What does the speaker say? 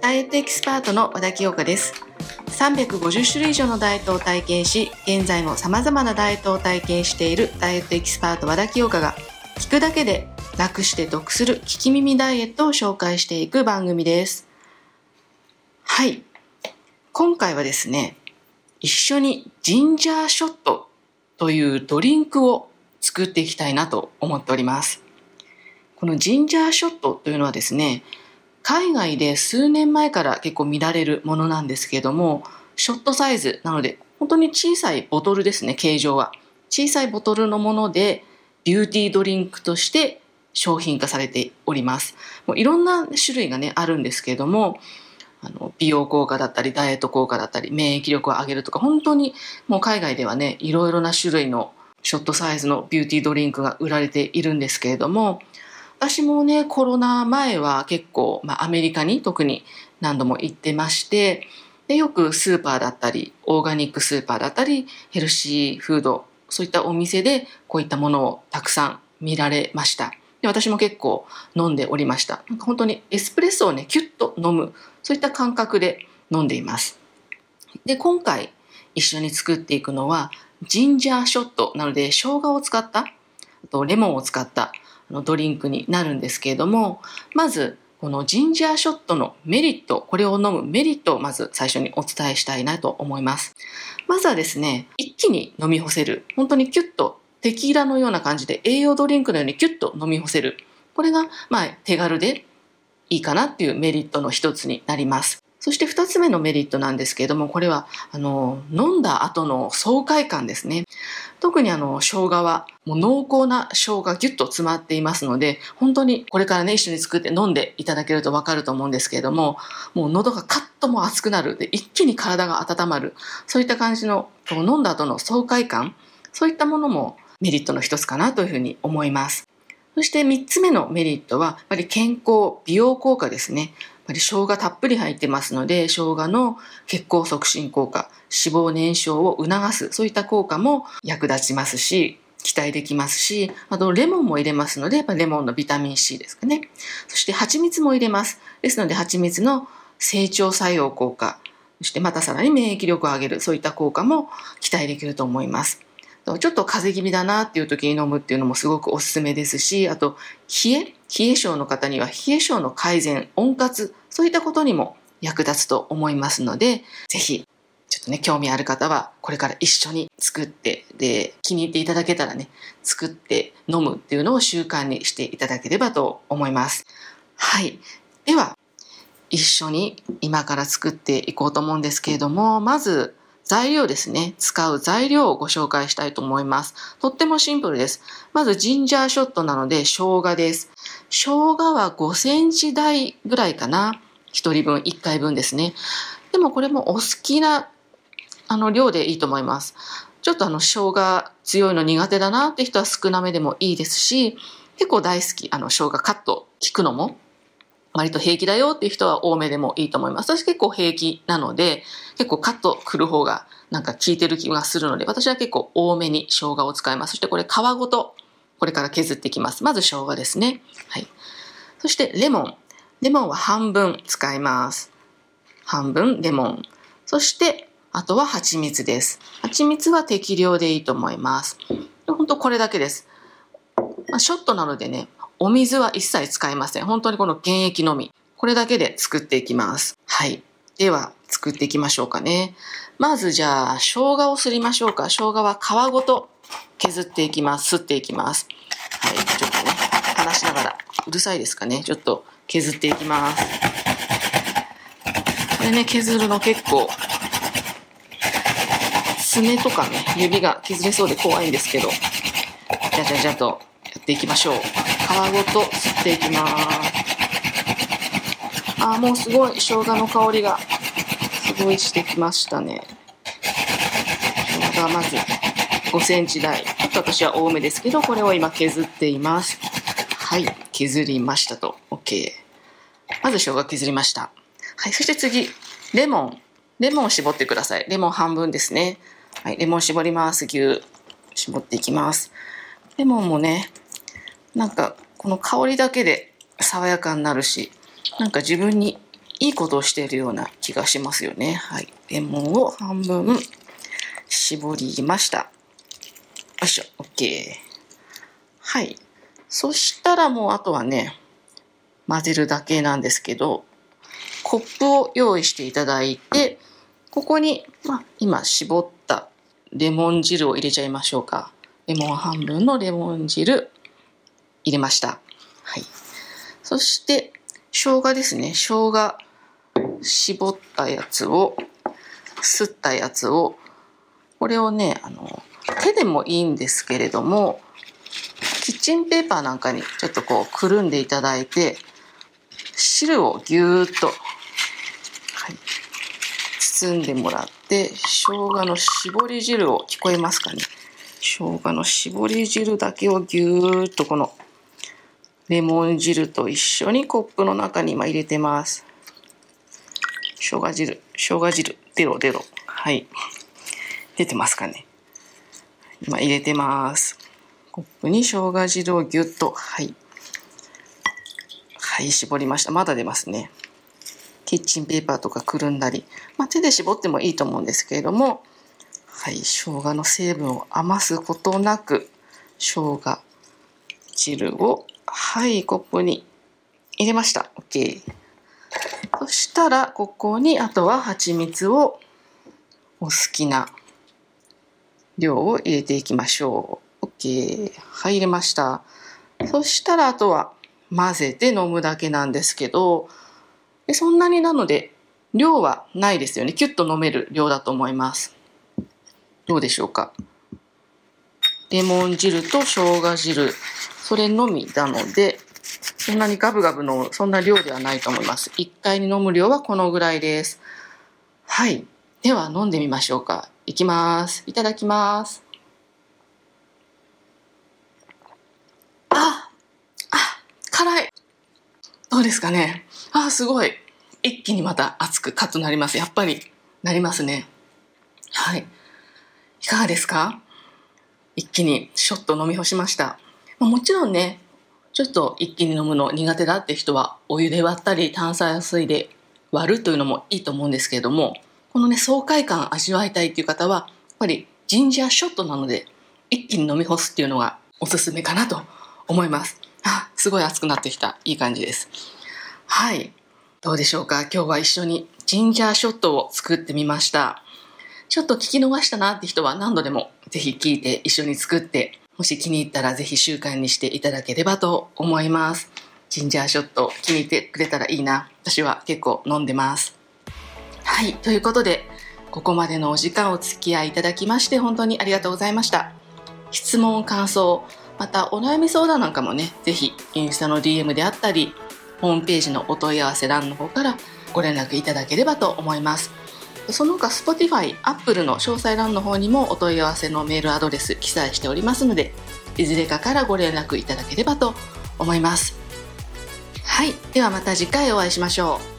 ダイエットエキスパートの和田清香です。350種類以上のダイエットを体験し現在も様々なダイエットを体験しているダイエットエキスパート和田清香が聞くだけで楽して得する聞き耳ダイエットを紹介していく番組です。はい。今回はですね一緒にジンジャーショットというドリンクを作っていきたいなと思っております。このジンジャーショットというのはですね海外で数年前から結構見られるものなんですけれども、ショットサイズなので、本当に小さいボトルですね、形状は。小さいボトルのもので、ビューティードリンクとして商品化されております。もういろんな種類がね、あるんですけれども、あの美容効果だったり、ダイエット効果だったり、免疫力を上げるとか、本当にもう海外ではね、いろいろな種類のショットサイズのビューティードリンクが売られているんですけれども、私もね、コロナ前は結構、まあ、アメリカに特に何度も行ってまして、でよくスーパーだったり、オーガニックスーパーだったり、ヘルシーフード、そういったお店でこういったものをたくさん見られました。で私も結構飲んでおりました。なんか本当にエスプレッソをね、キュッと飲む、そういった感覚で飲んでいます。で、今回一緒に作っていくのは、ジンジャーショットなので、生姜を使った、あとレモンを使ったのドリンクになるんですけれども、まず、このジンジャーショットのメリット、これを飲むメリットをまず最初にお伝えしたいなと思います。まずはですね、一気に飲み干せる。本当にキュッとテキーラのような感じで栄養ドリンクのようにキュッと飲み干せる。これが、まあ、手軽でいいかなっていうメリットの一つになります。そして二つ目のメリットなんですけれども、これは、あの、飲んだ後の爽快感ですね。特にあの、生姜は、もう濃厚な生姜ギュッと詰まっていますので、本当にこれからね、一緒に作って飲んでいただけるとわかると思うんですけれども、もう喉がカッとも熱くなる。で、一気に体が温まる。そういった感じの、飲んだ後の爽快感、そういったものもメリットの一つかなというふうに思います。そして三つ目のメリットは、やっぱり健康、美容効果ですね。やっぱり生姜たっぷり入ってますので、生姜の血行促進効果、脂肪燃焼を促す、そういった効果も役立ちますし、期待できますし、あとレモンも入れますので、やっぱレモンのビタミン C ですかね。そして蜂蜜も入れます。ですので蜂蜜の成長作用効果、そしてまたさらに免疫力を上げる、そういった効果も期待できると思います。ちょっと風邪気味だなっていう時に飲むっていうのもすごくおすすめですし、あと、冷え、冷え症の方には冷え症の改善、温活、そういったことにも役立つと思いますので、ぜひ、ちょっとね、興味ある方は、これから一緒に作って、で、気に入っていただけたらね、作って飲むっていうのを習慣にしていただければと思います。はい。では、一緒に今から作っていこうと思うんですけれども、まず、材料ですね。使う材料をご紹介したいと思います。とってもシンプルです。まずジンジャーショットなので生姜です。生姜は5センチ台ぐらいかな。1人分、1回分ですね。でもこれもお好きなあの量でいいと思います。ちょっとあの生姜強いの苦手だなって人は少なめでもいいですし、結構大好き、あの生姜カット効くのも割と平気だよっていう人は多めでもいいと思います。私結構平気なので、結構カットくる方がなんか効いてる気がするので、私は結構多めに生姜を使います。そしてこれ皮ごとこれから削っていきます。まず生姜ですね。はい。そしてレモン。レモンは半分使います。半分レモン。そしてあとは蜂蜜です。蜂蜜は適量でいいと思います。本当これだけです。まあ、ショットなのでね、お水は一切使いません。本当にこの原液のみ。これだけで作っていきます。はい。では、作っていきましょうかね。まずじゃあ、生姜をすりましょうか。生姜は皮ごと削っていきます。すっていきます。はい。ちょっとね、話しながら、うるさいですかね。ちょっと削っていきます。これね、削るの結構、爪とかね、指が削れそうで怖いんですけど、じゃじゃじゃとやっていきましょう。皮ごと吸っていきます。あ、もうすごい生姜の香りがすごいしてきましたね。生姜まず5センチ台。ちょっと私は多めですけど、これを今削っています。はい、削りましたと。OK。まず生姜削りました。はい、そして次、レモン。レモンを絞ってください。レモン半分ですね。はい、レモン絞ります。牛。絞っていきます。レモンもね、なんかこの香りだけで爽やかになるしなんか自分にいいことをしているような気がしますよね。はい。レモンを半分絞りました。よいしょ。OK はい。そしたらもうあとはね混ぜるだけなんですけどコップを用意していただいてここに、まあ、今絞ったレモン汁を入れちゃいましょうか。レモン半分のレモン汁。入れました。はい。そして、生姜ですね。生姜、絞ったやつを、すったやつを、これをね、あの、手でもいいんですけれども、キッチンペーパーなんかにちょっとこう、くるんでいただいて、汁をぎゅーっと、はい、包んでもらって、生姜の絞り汁を聞こえますかね。生姜の絞り汁だけをぎゅーっとこのレモン汁と一緒にコップの中に今入れてます。生姜汁、生姜汁、出ろ出ろ。はい。出てますかね。今入れてます。コップに生姜汁をぎゅっと、はい。はい、絞りました。まだ出ますね。キッチンペーパーとかくるんだり、まあ、手で絞ってもいいと思うんですけれども、はい、生姜の成分を余すことなく、生姜汁をはい、コップに入れました。OK。そしたら、ここに、あとは蜂蜜をお好きな量を入れていきましょう。OK。はい、入れました。そしたら、あとは混ぜて飲むだけなんですけど、そんなになので、量はないですよね。キュッと飲める量だと思います。どうでしょうか？レモン汁と生姜汁、それのみなので、そんなにガブガブの、そんな量ではないと思います。1回に飲む量はこのぐらいです。はい。では飲んでみましょうか。いきます。いただきます。ああ辛いどうですかねあすごい。一気にまた熱くカッとなります。やっぱりなりますね。はい。いかがですか？一気にショット飲み干しました。もちろんね、ちょっと一気に飲むの苦手だって人はお湯で割ったり炭酸水で割るというのもいいと思うんですけれども、このね、爽快感味わいたいっていう方は、やっぱりジンジャーショットなので、一気に飲み干すっていうのがおすすめかなと思います。あ、すごい熱くなってきた。いい感じです。はい。どうでしょうか今日は一緒にジンジャーショットを作ってみました。ちょっと聞き逃したなって人は何度でもぜひ聞いて一緒に作ってもし気に入ったらぜひ習慣にしていただければと思います。ジンジャーショット気に入ってくれたらいいな。私は結構飲んでます。はい。ということで、ここまでのお時間お付き合いいただきまして本当にありがとうございました。質問、感想、またお悩み相談なんかもね、ぜひインスタの DM であったり、ホームページのお問い合わせ欄の方からご連絡いただければと思います。その他 Spotify、Apple の詳細欄の方にもお問い合わせのメールアドレス記載しておりますので、いずれかからご連絡いただければと思います。はい。ではまた次回お会いしましょう。